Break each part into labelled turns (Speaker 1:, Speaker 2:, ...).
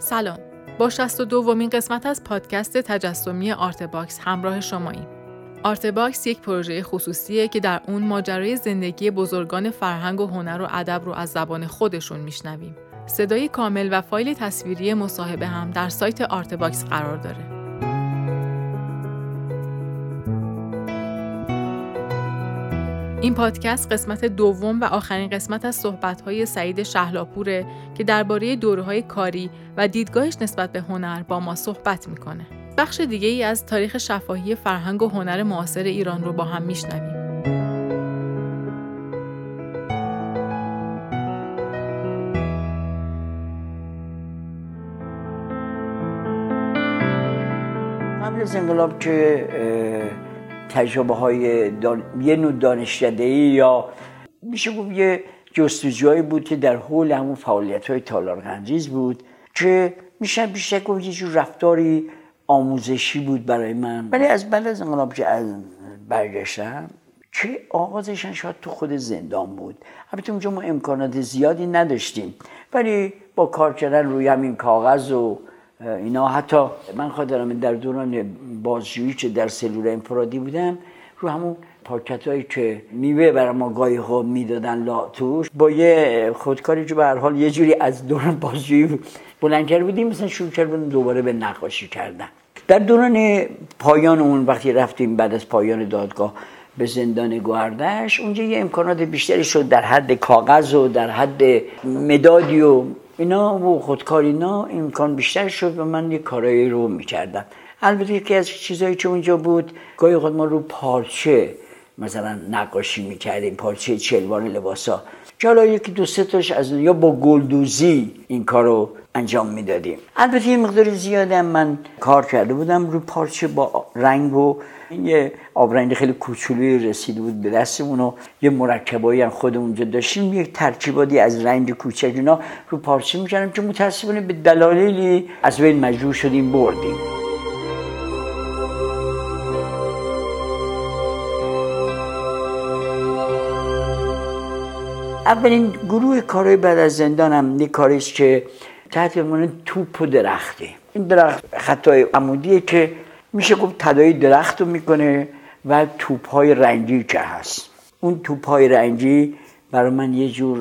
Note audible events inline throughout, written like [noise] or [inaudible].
Speaker 1: سلام. با 62 دومین قسمت از پادکست تجسمی Artbox همراه شماییم. Artbox یک پروژه خصوصیه که در اون ماجرای زندگی بزرگان فرهنگ و هنر و ادب رو از زبان خودشون میشنویم. صدای کامل و فایل تصویری مصاحبه هم در سایت Artbox قرار داره. این پادکست قسمت دوم و آخرین قسمت از صحبت‌های سعید شهلاپوره که درباره دوره‌های کاری و دیدگاهش نسبت به هنر با ما صحبت می‌کنه. بخش دیگه ای از تاریخ شفاهی فرهنگ و هنر معاصر ایران رو با هم میشنویم.
Speaker 2: قبل از انقلاب که تجربه های دان... یه نوع دانشکده یا میشه گفت یه جستجوهایی بود که در حول همون فعالیت های تالارغنجیز بود که میشه بیشتر گفت یه جور رفتاری آموزشی بود برای من. ولی از بعد از انقلاب که از برگشتم که آغازشان شاید تو خود زندان بود. البته اونجا ما امکانات زیادی نداشتیم. ولی با کار کردن روی همین کاغذ و اینا حتی من خاطرم در دوران بازجویی که در سلول انفرادی بودم رو همون پاکت هایی که میوه برای ما گاهی ها می‌دادن لاتوش با یه خودکاری که به حال یه جوری از دوران بازجویی بلند کرده بودیم مثلا شروع کردیم دوباره به نقاشی کردن. در دوران پایان اون وقتی رفتیم بعد از پایان دادگاه به زندان گوهردش اونجا یه امکانات بیشتری شد در حد کاغذ و در حد مدادی و اینا و خودکار اینا امکان بیشتر شد و من یه کارایی رو می‌کردم. البته یکی از چیزهایی که اونجا بود گاهی خود ما رو پارچه مثلا نقاشی می‌کردیم پارچه چلوان لباسا که حالا یکی دو سه تاش از یا با گلدوزی این کار رو انجام می‌دادیم. البته یه مقدار زیادم من کار کرده بودم. رو پارچه با رنگ و یه آبرنگ خیلی کوچولوی رسیده بود به دستمون و یه مرکبایی هم خود اونجا داشتیم. یک ترکیباتی از رنگ کوچک اینا رو پارچه می‌کردم که متاسفانه به دلایلی از بین مجبور شدیم بردیم. اولین گروه کارهای بعد از زندانم یک کاریست که تحت عنوان توپ و درخته این درخت. خطای عمودیه که میشه گفت تدایی درخت رو می‌کنه و توپ های رنگی که هست. اون توپ های رنگی برای من یه جور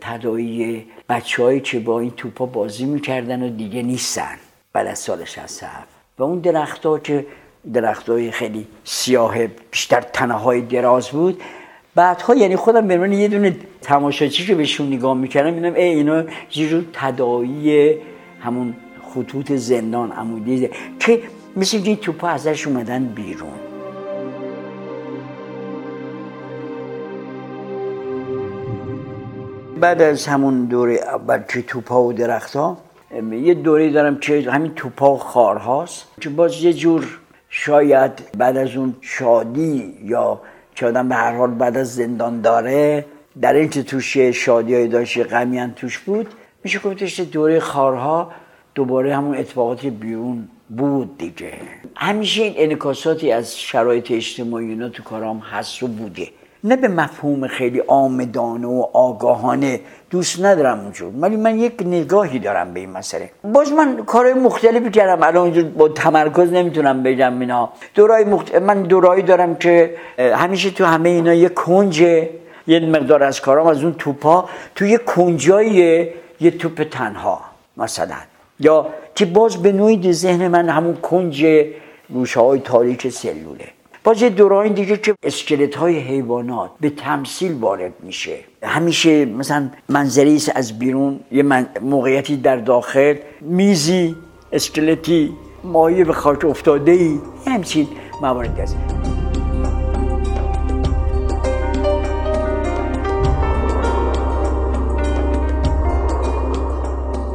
Speaker 2: تدایی بچه که با این توپ ها بازی می‌کردن و دیگه نیستن. بعد از سال 67 و اون درخت ها که درخت های خیلی سیاه بیشتر تنه های دراز بود بعدها یعنی خودم به یه دونه تماشاچی که بهشون نگاه می‌کردم میدم ای اینا یه جور تدایی همون خطوط زندان عمودی که مثل این توپا ازش اومدن بیرون. بعد از همون دوره اول که توپا و درخت ها یه دوره دارم که همین توپا و خار هاست که باز یه جور شاید بعد از اون شادی یا که آدم به هر حال بعد از زندان داره در این که توش شادی های داشت غمی توش بود میشه گفتش دوره خارها دوباره همون اتفاقات بیرون بود دیگه. همیشه این انکاساتی از شرایط اجتماعی اینا تو کارام هست و بوده. نه به مفهوم خیلی آمدانه و آگاهانه دوست ندارم اونجور. ولی من یک نگاهی دارم به این مسئله. باز من کارهای مختلفی کردم. الان اونجور با تمرکز نمی‌تونم بگم اینا. دورای مخت... من دورایی دارم که همیشه تو همه اینا یه کنج یه مقدار از کارام از اون توپا تو یه کنجای یه توپ تنها مثلا. یا که باز به نوعی ذهن من همون کنج گوشه های تاریک سلوله. باز یه دیگه که اسکلت های حیوانات به تمثیل وارد میشه. همیشه مثلا منظری از بیرون یه من موقعیتی در داخل میزی اسکلتی مایه به خاک افتاده ای همچین مواردی هست.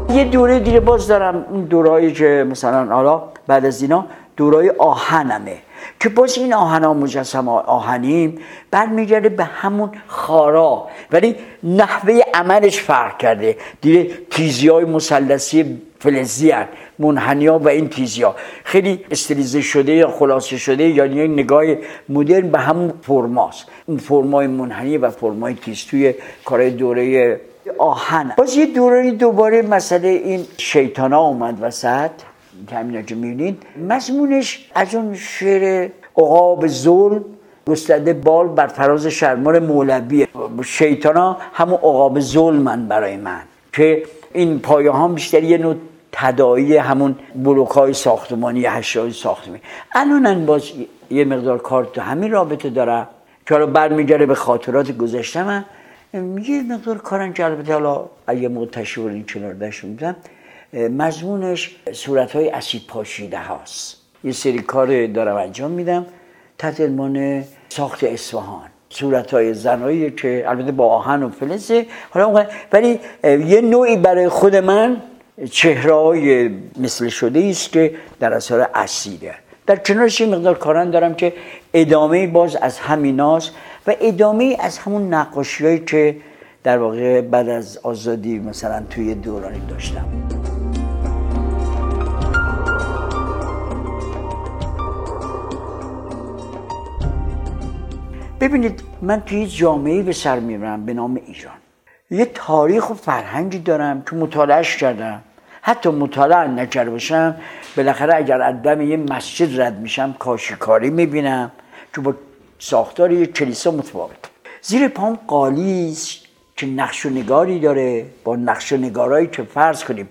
Speaker 2: یه دوره دیگه باز دارم این دورایی که مثلا حالا بعد از اینا دورای آهنمه. که باز این آهن ها مجسم آهنیم برمیگرده به همون خارا. ولی نحوه عملش فرق کرده. دیگه تیزی های مسلسی فلزی هن. منحنی ها و این تیزی ها خیلی استریزه شده یا خلاصه شده یا یعنی نگاه مدرن به همون فرماست. اون فرمای منحنی و فرمای تیز توی کارهای دوره آهن. باز یه دورانی دوباره مسئله این شیطانا اومد وسط. که که می‌بینید. مضمونش از اون شعر عقاب ظلم گسترده بال بر فراز شرمار مولویه شیطانا همون عقاب ظلمن برای من. که این پایه ها بیشتر یه نوع تدایی همون بلوک های ساختمانی هشای ساختمانی. الان باز یه مقدار کار تو همین رابطه دارم که حالا برمیگره به خاطرات گذشته. من یه مقدار کارن که البته حالا اگه موقع تشویر این کنار داشت مضمونش صورت های اسید پاشیده هاست. یه سری کار دارم انجام میدم. تحت عنوان ساخت اصفهان. صورت های زنایی که البته با آهن و فلزه حالا ولی یه نوعی برای خود من چهره مثل شده است که در اثر اسیده. در کنارش یه مقدار کاران دارم که ادامه باز از همیناست و ادامه از همون نقاشی که در واقع بعد از آزادی مثلا توی دورانی داشتم. ببینید من توی جامعه به سر می‌برم به نام ایران. یه تاریخ و فرهنگی دارم که مطالعهش کردم. حتی مطالعه نکرده باشم بالاخره اگر از یه مسجد رد میشم کاشیکاری می‌بینم که با ساختار یه کلیسا متفاوت. زیر پام قالی که نقش و نگاری داره با نقش و نگارایی که فرض کنیم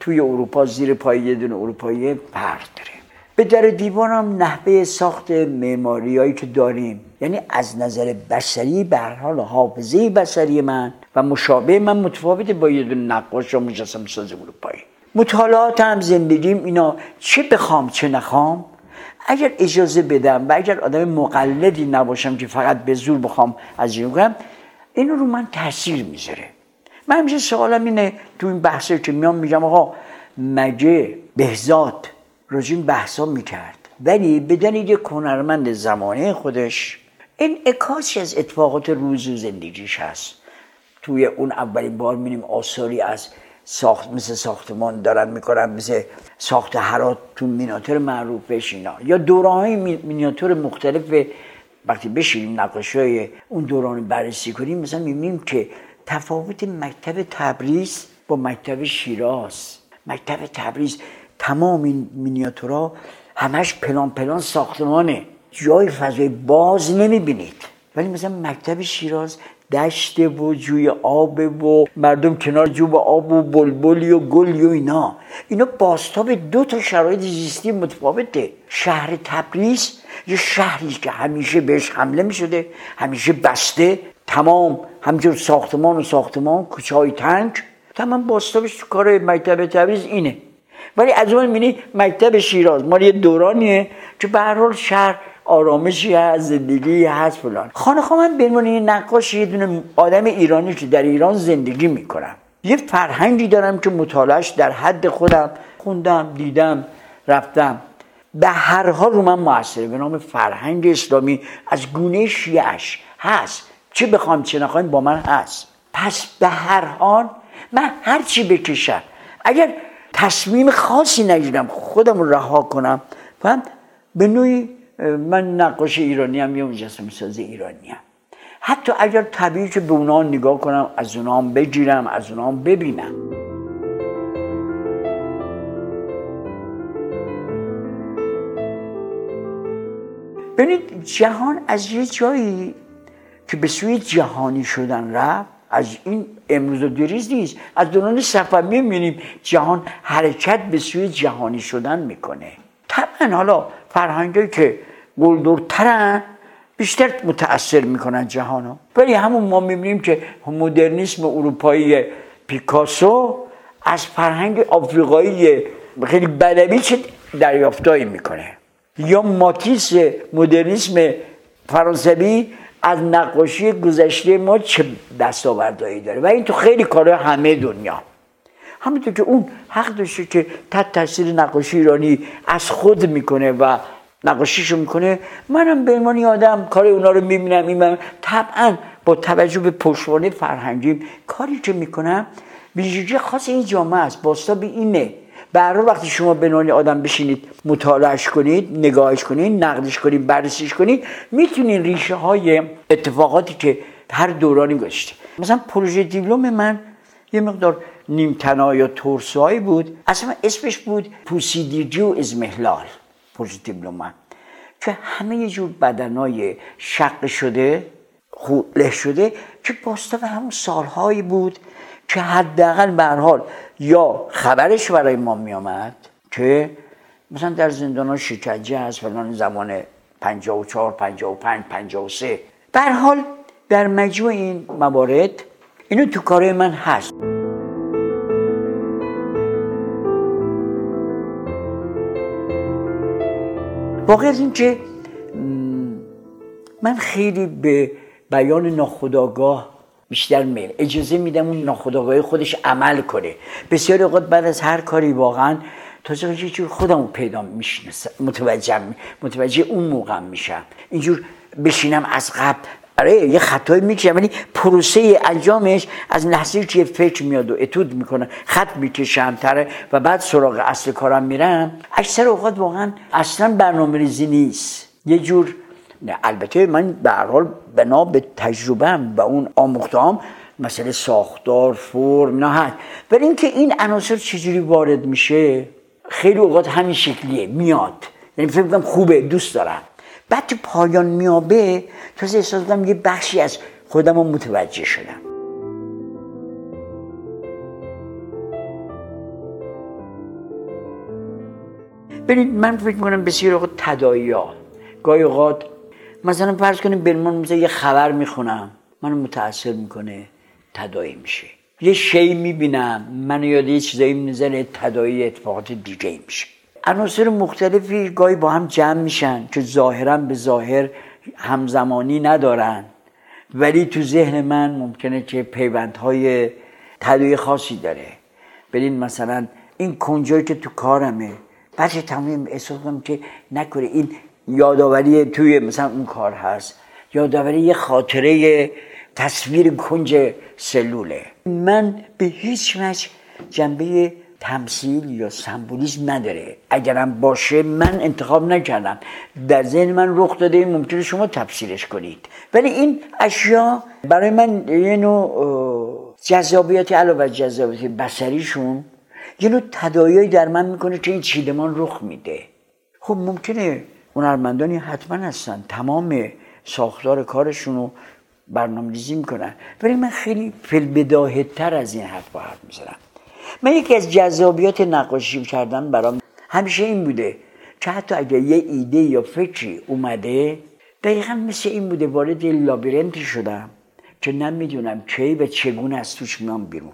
Speaker 2: توی اروپا زیر پای یه دونه اروپایی فرق داره. به در دیوارم نحوه ساخت معماریایی که داریم. یعنی از نظر بشری به هر حال حافظه بشری من و مشابه من متفاوته با یه دونه نقاش یا مجسم ساز اروپایی. مطالعاتم زندگیم اینا چه بخوام چه نخوام اگر اجازه بدم و اگر آدم مقلدی نباشم که فقط به زور بخوام از این کنم اینو رو من تاثیر می‌ذاره. من همیشه سوالم اینه تو این بحثه که میام میگم آقا مگه بهزاد راجین بحثا می‌کرد. ولی به یک هنرمند زمانه خودش این اکاسی از اتفاقات روز و زندگیش هست. توی اون اولین بار میریم آثاری از ساخت مثل ساختمان دارن می‌کنن مثل ساخت هرات تو مینیاتور معروفش اینا. یا دوره های مینیاتور مختلف وقتی بشینیم نقاشی اون دوران بررسی کنیم مثلا می‌بینیم که تفاوت مکتب تبریز با مکتب شیراز. مکتب تبریز تمام این مینیاتورها همش پلان پلان ساختمانه. جای فضای باز نمی‌بینید. ولی مثلا مکتب شیراز دشته و جوی آب و مردم کنار جوب آب و بلبلی و گلی و اینا. اینا باستاب دو تا شرایط زیستی متفاوته. شهر تبریز یه شهری که همیشه بهش حمله می شده همیشه بسته. تمام همجور ساختمان و ساختمان کوچه های تنگ تمام باستابش تو کار مکتب تبریز اینه. ولی از اون می‌بینی مکتب شیراز مال یه دورانیه که به هر حال شهر آرامشی هست زندگی هست فلان. خانه من به عنوان نقاش یه دونه آدم ایرانی که در ایران زندگی می‌کنم. یه فرهنگی دارم که مطالعهش در حد خودم خوندم دیدم رفتم. به هر حال رو من موثره به نام فرهنگ اسلامی از گونه شیعش هست. چه بخوام چه نخوایم با من هست. پس به هر حال من هر چی بکشم اگر تصمیم خاصی نگیرم خودم رو رها کنم فهم به نوعی من نقاش ایرانی هم یا مجسم ساز ایرانی هم. حتی اگر طبیعی که به اونا نگاه کنم از اونا هم بگیرم از اونا هم ببینم ببینید جهان از یه جایی که به سوی جهانی شدن رفت از این امروز و دیریز نیست. از دوران صفوی می‌بینیم جهان حرکت به سوی جهانی شدن می‌کنه. طبعا حالا فرهنگی که گلدورترن بیشتر متاثر می‌کنن جهان ها ولی همون ما می‌بینیم که مدرنیسم اروپایی پیکاسو از فرهنگ آفریقایی خیلی بدوی چه دریافتایی می‌کنه. یا ماتیس مدرنیسم فرانسوی از نقاشی گذشته ما چه دستاوردهایی داره؟ و این تو خیلی کارهای همه دنیا. همینطور که اون حق داشته که تحت تاثیر نقاشی ایرانی از خود می‌کنه و نقاشیشو می‌کنه منم به عنوان آدم کار اونا رو می‌بینم این طبعا با توجه به پشتوانه فرهنگیم کاری که می‌کنم ویژگی خاص این جامعه است. باستاب اینه برای وقتی شما به نوعی آدم بشینید مطالعهش کنید نگاهش کنید نقدش کنید بررسیش کنید می‌تونید ریشه های اتفاقاتی که هر دورانی گذشته مثلا پروژه دیپلم من یه مقدار نیمتنا یا تورسوهایی بود. اصلا اسمش بود پوسیدیجو ازمهلال پوزیتیبلوما که همه جور بدنای شق شده خوله شده که باستان همون سالهایی بود که حداقل به حال یا خبرش برای ما میامد که مثلا در زندان ها شکنجه هست فلان زمان 54 55 53 به حال در مجموع این موارد اینو تو کار من هست. واقعیت این که من خیلی به بیان ناخداگاه بیشتر میل اجازه میدم اون ناخداگاهی خودش عمل کنه. بسیار اوقات بعد از هر کاری واقعا تازه جور خودمو پیدا می‌شناسم متوجه متوجه اون موقع میشم. اینجور بشینم از قبل. آره یه خطایی می‌کشم ولی پروسه انجامش از لحظه که فکر میاد و اتود می‌کنه خط می‌کشم تره و بعد سراغ اصل کارم میرم. اکثر اوقات واقعا اصلا برنامه ریزی نیست. یه جور نه البته من به هر حال بنا به تجربهم و اون آموختهام مسئله ساختار فرم نه هست. ولی اینکه این عناصر چجوری وارد میشه خیلی اوقات همین شکلیه میاد. یعنی فکر کنم خوبه دوست دارم. بعد تو پایان میابه تازه احساس کنم یه بخشی از خودم رو متوجه شدم. ببینید من فکر می‌کنم بسیار اوقات تدایی گاهی اوقات مثلا فرض کنیم مثلا یه خبر می‌خونم منو متاثر می‌کنه تدایی میشه. یه شی می‌بینم منو یاد یه چیزایی می‌زنه تدایی اتفاقات دیگه میشه. عناصر مختلفی گاهی با هم جمع میشن که ظاهرا به ظاهر همزمانی ندارن. ولی تو ذهن من ممکنه که پیوندهای تدایی خاصی داره. ببین مثلا این کنجایی که تو کارمه. بعد تمام احساس کنم که نکنه این یادآوری توی مثلا اون کار هست. یادآوری یه خاطره تصویر کنج سلوله. من به هیچ وجه جنبه تمثیل یا سمبولیسم نداره. اگرم باشه من انتخاب نکردم. در ذهن من رخ داده ممکنه شما تفسیرش کنید. ولی این اشیا برای من یه نوع جذابیت علاوه جذابیت بسریشون یه نوع تدایایی در من می‌کنه که این چیدمان رخ میده. خب ممکنه هنرمندانی حتما هستن. تمام ساختار کارشون رو برنامه ریزی می‌کنن. ولی من خیلی فیلم تر از این حرف با حرف می‌زنم. من یکی از جذابیات نقاشی کردن برام همیشه این بوده که حتی اگر یه ایده یا فکری اومده دقیقا مثل این بوده وارد لابیرنتی شدم که نمی‌دونم کی و چگونه از توش میام بیرون.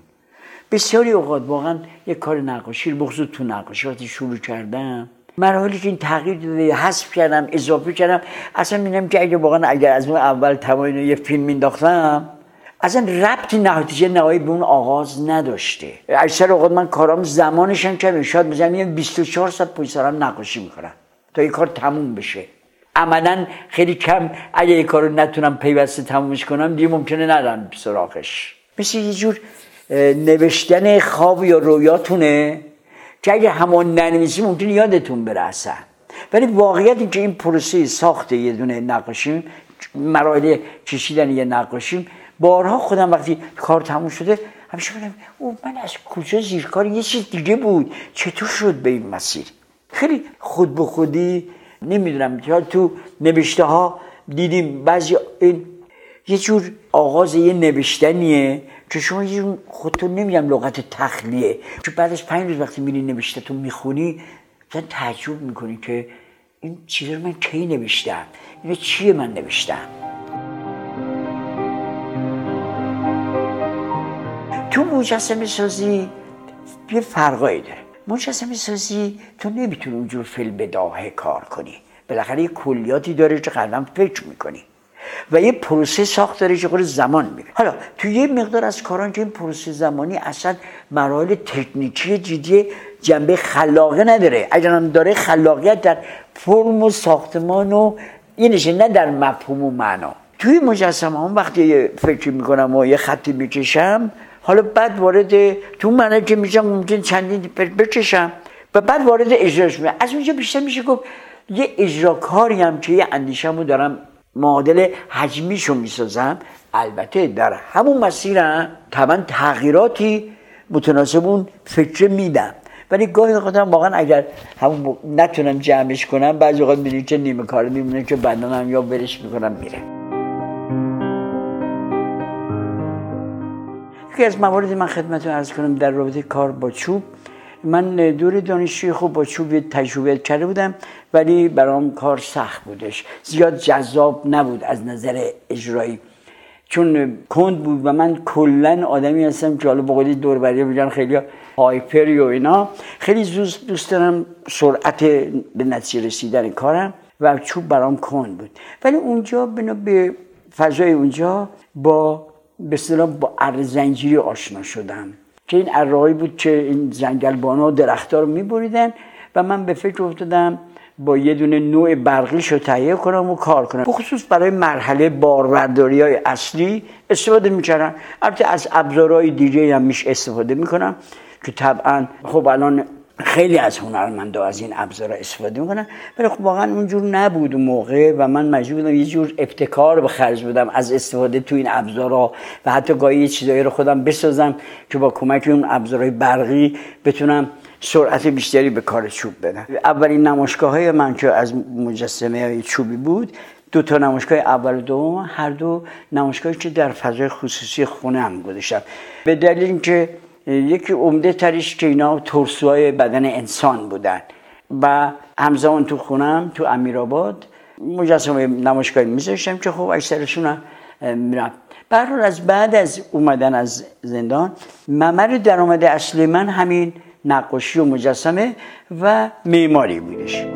Speaker 2: بسیاری اوقات واقعا یه کار نقاشی رو بخصوص تو نقاشی وقتی شروع کردم مراحلی که این تغییر داده حذف کردم اضافه کردم اصلا می‌دونم که اگه واقعا اگر از اون اول تمام یه فیلم مینداختم اصلا ربطی نتیجه نهایی به اون آغاز نداشته. اکثر اوقات من کارام زمانشم کردم شاید مثلا یه 24 ساعت پشت سرم نقاشی می‌کنم تا این کار تموم بشه. عملا خیلی کم اگه این کار رو نتونم پیوسته تمومش کنم دیگه ممکنه ندارم سراغش. مثل یه جور نوشتن خواب یا رویاتونه. که اگه همان ننویسی ممکنه یادتون بره اصلا. ولی واقعیت این که این پروسه ساخت یه دونه نقاشیم مراحل کشیدن یه نقاشیم بارها خودم وقتی کار تموم شده همیشه بودم او من از کجا زیرکار؟ یه چیز دیگه بود. چطور شد به این مسیر؟ خیلی خود به خودی نمی‌دونم تو نوشته ها دیدیم بعضی این یه جور آغاز یه نوشتنیه. که شما یه خودتون نمی‌دونم لغت تخلیه. که بعد از پنج روز وقتی میری نوشته تو می‌خونی مثلا تعجب می‌کنی که این چیز رو من کی نوشتم؟ این چیه من نوشتم؟ تو مجسمه سازی یه فرقایی داره. مجسمه سازی تو نمی‌تونی اونجور فیلم بداهه کار کنی. بالاخره یه کلیاتی داره که قدم فکر می‌کنی. و یه پروسه ساخت داره که زمان میره حالا تو یه مقدار از کاران که این پروسه زمانی اصلا مراحل تکنیکی جدی جنبه خلاقه نداره. اگر داره خلاقیت در فرم و ساختمان و اینشه نه در مفهوم و معنا. توی مجسمه هم وقتی فکر می‌کنم و یه خطی می‌کشم حالا بعد وارد تو منه که میشم ممکن چندین بکشم و بعد وارد اجراش میشم از اونجا بیشتر میشه گفت یه اجراکاری هم که یه اندیشمو دارم معادل حجمیشو می‌سازم. البته در همون مسیر طبعا تغییراتی متناسب اون فکر میدم. ولی گاهی خودم واقعا اگر همون نتونم جمعش کنم بعضی اوقات می‌دونی که نیمه کار میمونه که بدنم یا برش می‌کنم میره. یکی از مواردی من خدمتتون ارز کنم در رابطه کار با چوب من دور دانشجوی خوب با چوب تجربه کرده بودم ولی برام کار سخت بودش. زیاد جذاب نبود از نظر اجرایی. چون کند بود و من کلا آدمی هستم که حالا بقولی دور بریه بگن خیلی هایپری و اینا. خیلی دوست دارم سرعت به نتیجه رسیدن کارم و چوب برام کند بود. ولی اونجا بنا به فضای اونجا با به با ارزنجیری آشنا شدم. که این ارهایی بود که این زنگلبانا و درختها رو میبریدن و من به فکر افتادم با یه دونه نوع برقیش رو تهیه کنم و کار کنم. بخصوص برای مرحله بارورداری های اصلی استفاده می‌کردم. البته از ابزارهای دیگه هم میش استفاده می‌کنم که طبعا خب الان خیلی از هنرمندا از این ابزار استفاده می‌کنن ولی خب واقعا اونجور نبود اون موقع و من مجبور بودم یه جور ابتکار به خرج بدم از استفاده تو این ابزارها و حتی گاهی یه چیزایی رو خودم بسازم که با کمک اون ابزارهای برقی بتونم سرعت بیشتری به کار چوب بدم. اولین نمایشگاه های من که از مجسمه های چوبی بود دو تا نمایشگاه اول و دوم هر دو نمایشگاهی که در فضای خصوصی خونه هم گذاشتم. به دلیل اینکه یکی عمده تریش که اینا ترسوهای بدن انسان بودن. و همزمان تو خونم تو امیرآباد مجسمه نمایشگاهی میذاشتم که خب اکثرشون میرم برحال از بعد از اومدن از زندان ممر درآمد اصلی من همین نقاشی و مجسمه و معماری بودش.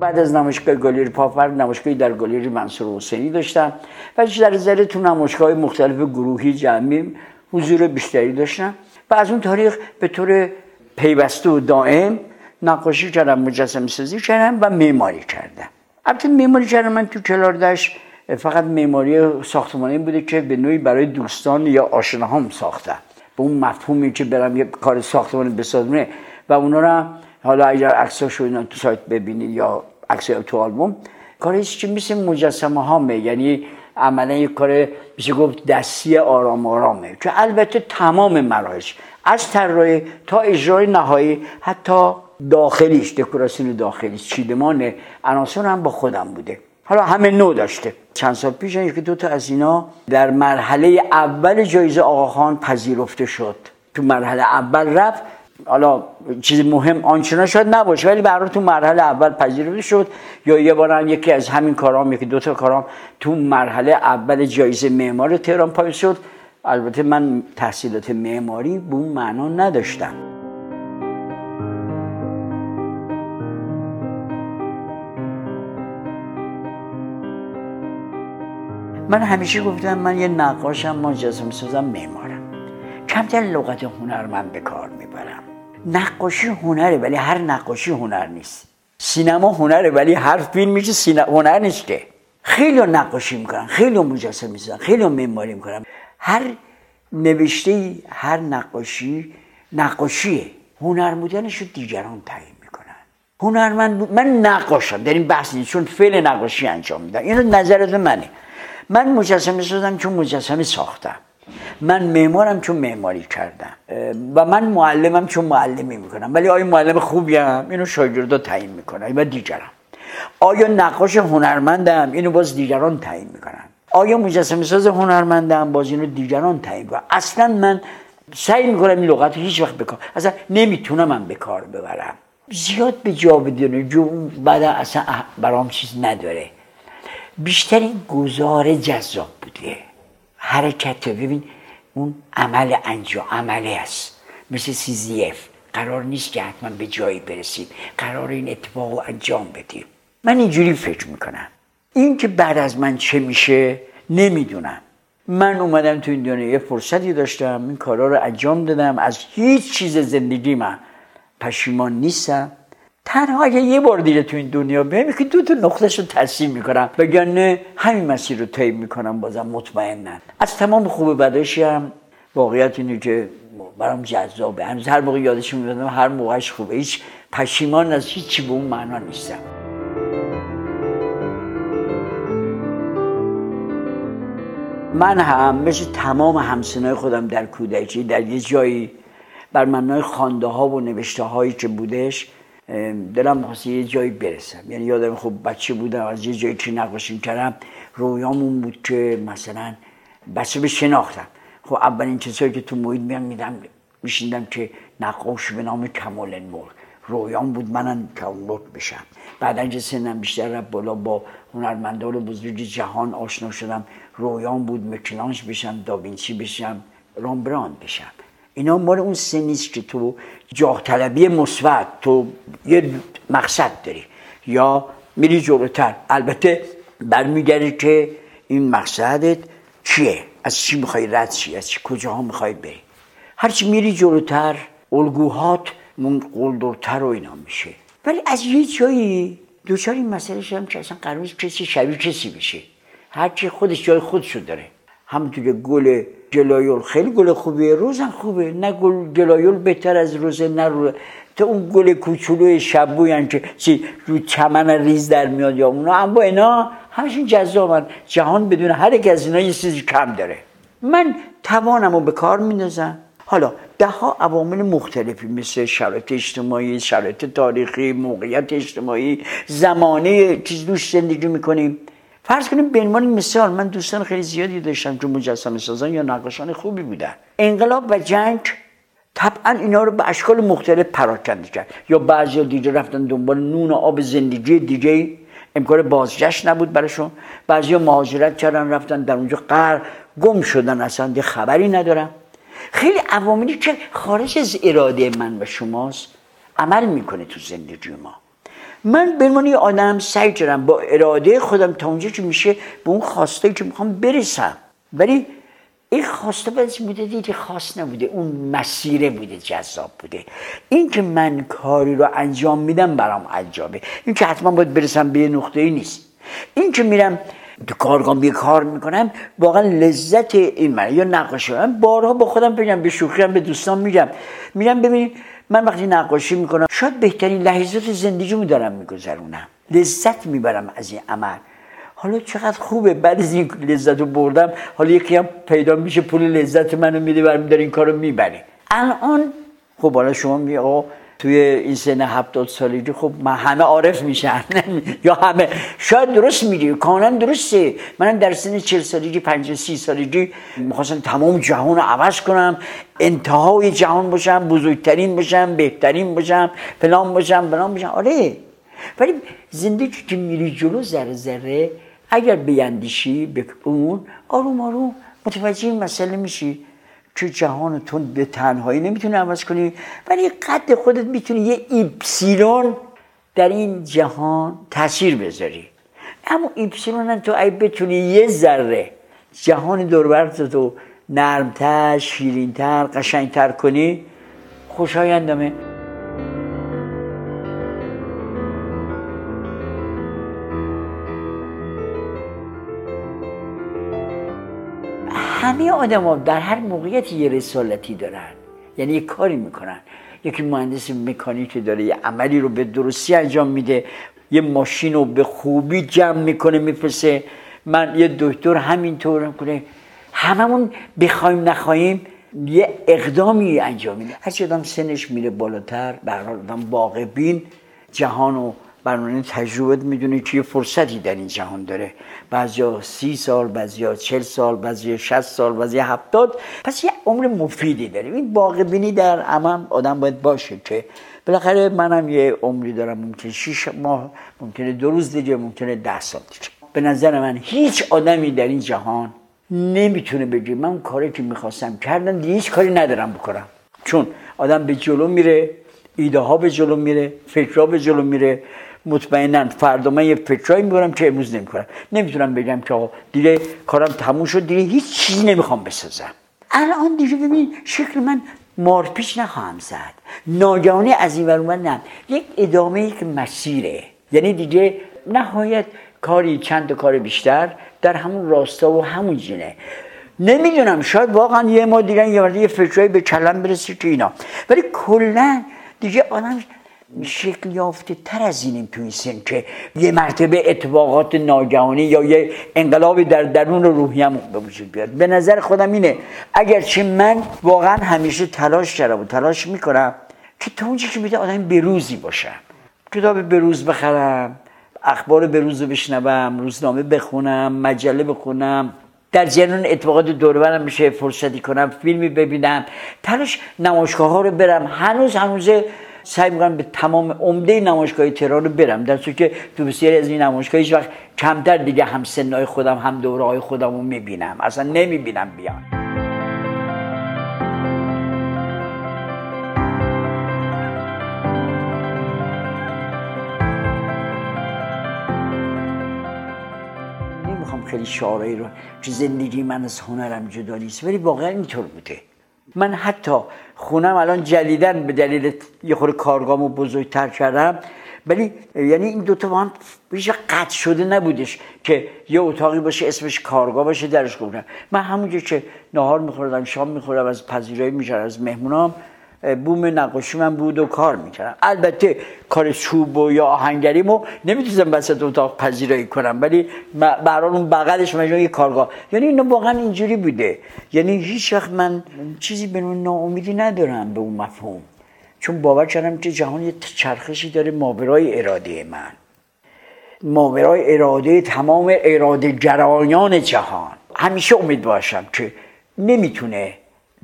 Speaker 2: بعد از نمایشگاه گالری پاپر نمایشگاهی در گالری منصور حسینی داشتم. و در ذره تو نمایشگاه مختلف گروهی جمعی حضور بیشتری داشتم و از اون تاریخ به طور پیوسته و دائم نقاشی کردم مجسم سازی کردم و معماری کردم. البته معماری کردم من تو کلاردش فقط معماری ساختمانی بوده که به نوعی برای دوستان یا آشناهام ساختم. به اون مفهومی که برم یه کار ساختمانی بسازم و اونا رو حالا اگر عکساشو اینا تو سایت ببینید یا عکس تو آلبوم کاریش که مثل مجسمه هامه یعنی عملا یک کار میشه گفت دستی آرام آرامه که البته تمام مراحش از طراحی تا اجرای نهایی حتی داخلیش دکوراسیون داخلیش چیدمان عناصر هم با خودم بوده. حالا همه نو داشته. چند سال پیش یکی دو تا از اینا در مرحله اول جایزه آقاخان پذیرفته شد. تو مرحله اول رفت حالا چیز مهم آنچنان شاید نباشه ولی برای تو مرحله اول پذیرفته شد. یا یه بار هم یکی از همین کارام یکی دو تا کارام تو مرحله اول جایزه معمار تهران پایین شد. البته من تحصیلات معماری به اون معنا نداشتم. من همیشه گفتم من یه نقاشم مجسم سازم معمارم. کمتر لغت هنر من به کار نقاشی هنره ولی هر نقاشی هنر نیست. سینما هنره ولی هر فیلم میشه سینما هنر نیست که. خیلی نقاشی می‌کنن خیلی مجسم می‌سازن خیلی معماری می‌کنن. هر نوشته هر نقاشی نقاشیه. هنر بودنش رو دیگران تعیین می‌کنن. هنرمند من نقاشم در این بحث نیست چون فعل نقاشی انجام میدم. اینو نظرت منه. من مجسمه سازم چون مجسمه ساختم. من معمارم چون معماری کردم. و من معلمم چون معلمی می‌کنم. ولی آیا معلم خوبیم؟ اینو شاگردا تعیین می‌کنن و دیگرم آیا نقاش هنرمندم؟ اینو باز دیگران تعیین می‌کنن. آیا مجسمه ساز هنرمندم؟ باز اینو دیگران تعیین می‌کنن. اصلا من سعی می‌کنم این لغت هیچ وقت بکار اصلا نمی‌تونم من به کار ببرم. زیاد به جا بدونه جو بعد اصلا برام چیز نداره. بیشتر این گزاره جذاب بوده. حرکت ببین اون عمل انجام عمله است. مثل سیزیف قرار نیست که حتما به جایی برسیم. قرار این اتفاق رو انجام بدیم. من اینجوری فکر می‌کنم. این که بعد از من چه میشه نمی‌دونم. من اومدم تو این دنیا یه فرصتی داشتم این کارا رو انجام دادم. از هیچ چیز زندگی من پشیمان نیستم. تنها اگه یه بار دیگه تو این دنیا بیام که دو تا نقطهشو تصحیح تصیب می‌کنم. بگن همین مسیر رو طی می‌کنم بازم مطمئنا از تمام خوب بداشی هم واقعیت اینه که برام جذابه. هنوز هر موقع یادش میادم هر موقعش خوبه. هیچ پشیمان از هیچی به اون معنا نیستم. من هم مثل تمام همسنای خودم در کودکی در یه جایی بر منای خانده ها و نوشته هایی که بودش دلم خواسته یه جایی برسم. یعنی یادم خوب بچه بودم از یه جایی که نقاشی کردم رویامون بود که مثلا بچه به شناختم. خب اولین چیزهایی که تو محیط میام میدم میشیندم که نقاش به نام کمال نور. رویان بود منم کمال بشم. بعدا که سنم بیشتر رفت بالا با هنرمندان بزرگ جهان آشنا شدم. رویان بود مکلانش بشم داوینچی بشم رامبراند بشم. اینا مال اون سنیست که تو جاه طلبی مثبت تو یه مقصد داری یا میری جلوتر. البته برمیگردی که این مقصدت چیه از چی می‌خوای رد چی از چی؟ کجاها می‌خوای بری؟ هرچی میری جلوتر الگوهات من قلدرتر و اینا میشه. ولی از یه جایی دوچار این مسئله شدم که اصلا قرار کسی شبیه کسی بشه. هرچی خودش جای خودشو داره. همونطور گل جلایول خیلی گل خوبیه. روزم خوبه. نه گل جلایول بهتر از روزه نه رو تو اون گل کوچولوی شبوی که چی رو چمن ریز در میاد یا اونا. اما اینا همشون جذابن. جهان بدون هر یک از اینا یه چیزی کم داره. من توانم رو به کار میندازم. حالا ده ها عوامل مختلفی مثل شرایط اجتماعی شرایط تاریخی موقعیت اجتماعی زمانه چیز دوست زندگی می‌کنیم. فرض کنیم به عنوان مثال من دوستان خیلی زیادی داشتم که مجسمه سازان یا نقاشان خوبی بودن. انقلاب و جنگ طبعا اینا رو به اشکال مختلف پراکنده کرد. یا بعضی دیگه رفتن دنبال نون و آب زندگی دیگه امکان بازگشت نبود براشون. بعضی مهاجرت کردن رفتن در اونجا قرار گم شدن اصلا یه خبری ندارم خیلی عواملی که خارج از اراده من و شماست عمل می‌کنه تو زندگی ما. من به عنوان آدم سعی کردم با اراده خودم تا اونجا که میشه به اون خواسته که می‌خوام برسم. ولی این خواسته بعضی بوده دیگه خاص نبوده اون مسیره بوده جذاب بوده. این که من کاری رو انجام میدم برام عجابه. این که حتما باید برسم به یه نقطه ای نیست. این که میرم تو کارگاه یه کار می‌کنم واقعا لذت این من یا نقاشی من بارها با خودم بگم به شوخی به دوستان میگم. میرم ببینید من وقتی نقاشی می‌کنم شاید بهترین لحظات زندگیمو دارم میگذرونم. لذت می‌برم از این عمل. حالا چقدر خوبه بعد از این لذت رو بردم حالا یکی هم پیدا میشه پول لذت منو میده برمی داره این کارو می‌بره. الان خب حالا شما می توی این سن هفتاد سالگی خب من همه عارف میشن. [laughs] یا همه. شاید درست میگی. کاملا درسته. من در سن چل سالگی پنج سی سالگی می‌خواستم تمام جهان رو عوض کنم. انتهای جهان باشم بزرگترین باشم بهترین باشم فلان باشم فلان باشم. آره. ولی زندگی که میری جلو ذره ذره اگر بیندیشی به اون آروم آروم متوجه مسئله میشی. که جهان تو به تنهایی نمی‌تونی عوض کنی ولی قد خودت می‌تونی یه ایپسیلون در این جهان تاثیر بذاری. اما ایپسیلون تو ای بتونی یه ذره جهان دوربرت تو نرمتر شیرینتر قشنگتر کنی خوشایندمه. همه ها در هر موقعیتی یه رسالتی دارن. یعنی یه کاری می‌کنن. یکی مهندس مکانیک داره یه عملی رو به درستی انجام میده یه ماشین رو به خوبی جمع می‌کنه میفرسه من یه دکتر همینطور کنه. هممون بخوایم نخواهیم یه اقدامی انجام میده هرچی آدم سنش میره بالاتر برحال واقع بین جهان و بنابراین تجربه می‌دونه که یه فرصتی در این جهان داره. بعضیا سی سال بعضیا چل سال بعضیا شست سال بعضیا هفتاد. پس یه عمر مفیدی داره این واقع بینی در امام آدم باید باشه که بالاخره منم یه عمری دارم. ممکن شیش ماه ممکنه دو روز دیگه ممکنه ده سال دیگه. به نظر من هیچ آدمی در این جهان نمی‌تونه بگه من کاری که می‌خواستم کردم دیگه هیچ کاری ندارم بکنم. چون آدم به جلو میره ایده ها به جلو میره فکرها به جلو میره. مطمئنا فردا من یه فکرایی می‌کنم که امروز نمی‌کنم. نمی‌تونم بگم که آقا دیگه کارم تموم شد دیگه هیچ چیزی نمی‌خوام بسازم. الان دیگه ببین شکل من مارپیچ نخواهم زد. ناگهانی از این ور نه. یک ادامه یک مسیره. یعنی دیگه نهایت کاری چند کار بیشتر در همون راستا و همون جنه نمی‌دونم شاید واقعا یه ما دیگه یه یه فکرایی به کلم برسه که اینا. ولی کلا دیگه آدم شکل یافته تر از اینیم تو این سن که یه مرتبه اتفاقات ناگهانی یا یه انقلابی در درون روحیم به وجود بیاد. به نظر خودم اینه اگرچه من واقعا همیشه تلاش کردم تلاش می‌کنم که تا اونجا که میده آدم بروزی باشم. کتاب بروز بخرم اخبار بروز رو بشنوم روزنامه بخونم مجله بخونم. در جنون اتفاقات دوربرم میشه فرصتی کنم فیلمی ببینم. تلاش نمایشگاه ها رو برم. هنوز هنوز سعی می‌کنم به تمام عمده نمایشگاه تهران رو برم. در که تو بسیاری از این نمایشگاه هیچ وقت کمتر دیگه هم سنای خودم هم دوره های خودم رو می‌بینم. اصلا نمی‌بینم بیان خیلی شعارهایی رو که زندگی من از هنرم جدا نیست ولی واقعا اینطور بوده. من حتی خونم الان جدیدن به دلیل یه خور کارگامو بزرگتر کردم ولی یعنی این دوتا با هم بیش قطع شده نبودش که یه اتاقی باشه اسمش کارگاه باشه درش کنم من همونجا که نهار میخوردم شام میخوردم از پذیرایی میشن از مهمونام بوم نقاشی من بود و کار می‌کردم. البته کار چوب و یا آهنگریمو نمی‌تونستم وسط اتاق پذیرایی کنم ولی برای اون بغلش من یه کارگاه. یعنی اینو واقعا اینجوری بوده. یعنی هیچ وقت من چیزی به اون ناامیدی ندارم به اون مفهوم. چون باور کردم که جهان یه چرخشی داره ماورای اراده من. ماورای اراده تمام اراده جرایان جهان. همیشه امید باشم که نمی‌تونه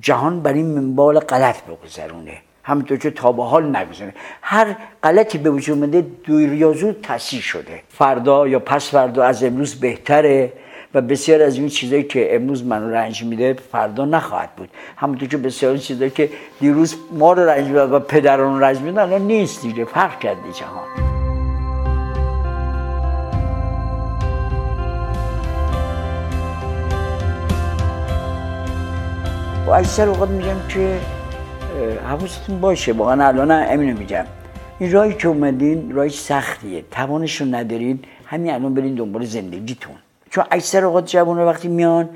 Speaker 2: جهان بر این منبال غلط بگذرونه. همونطور که تا به حال نگذاره هر غلطی به وجود اومده دوی یا زود شده. فردا یا پس فردا از امروز بهتره و بسیار از این چیزایی که امروز منو رنج میده فردا نخواهد بود. همونطور که بسیار چیزایی که دیروز ما رو رنج میده و پدران رنج میده الان نیست دیگه. فرق کرده جهان. و اکثر اوقات میگم که حواستون باشه واقعا الان امینو میگم. این راهی که اومدین راهی سختیه. توانش رو ندارین. همین الان برین دنبال زندگیتون. چون اکثر اوقات جوان وقتی میان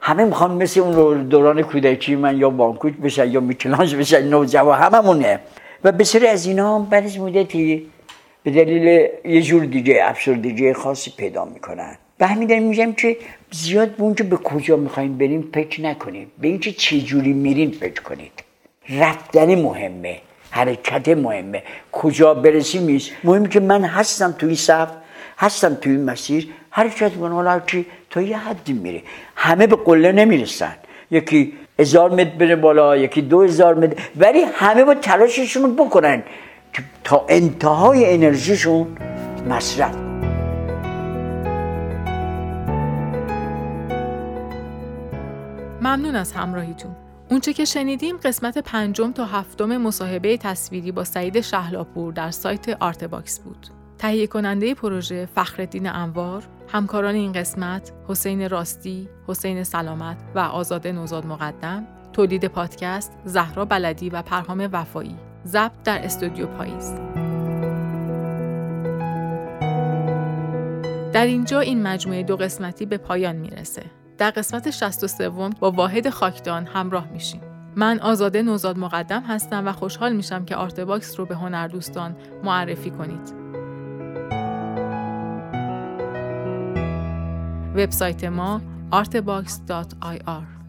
Speaker 2: همه می‌خوان مثل اون دوران کودکی من یا بانکوک بشن یا میکلانج بشن نوجوان هممونه. و بسیاری از اینا هم بعد از مدتی به دلیل یه جور دیگه افسردگی خاصی پیدا می‌کنن. دلیل میگم که زیاد به اونجا به کجا می‌خوایم بریم فکر نکنیم. به اینکه چه جوری میرین فکر کنید. رفتن مهمه حرکت مهمه. کجا برسیم نیست. مهم که من هستم توی صف هستم توی مسیر. حرکت کنم حالا که تا یه حدی میره. همه به قله نمی‌رسن. یکی هزار متر بره بالا یکی دو هزار متر. ولی همه با تلاششون بکنن تا انتهای انرژیشون مصرف
Speaker 1: ممنون از همراهیتون. اونچه که شنیدیم قسمت پنجم تا هفتم مصاحبه تصویری با سعید شهلاپور در سایت Artbox بود. تهیه کننده پروژه فخردین انوار، همکاران این قسمت حسین راستی، حسین سلامت و آزاده نوزاد مقدم، تولید پادکست زهرا بلدی و پرهام وفایی، ضبط در استودیو پاییز. در اینجا این مجموعه دو قسمتی به پایان می‌رسه. در قسمت 63 با واحد خاکدان همراه میشیم. من آزاده نوزاد مقدم هستم و خوشحال میشم که Artbox رو به هنردوستان معرفی کنید. وبسایت ما artbox.ir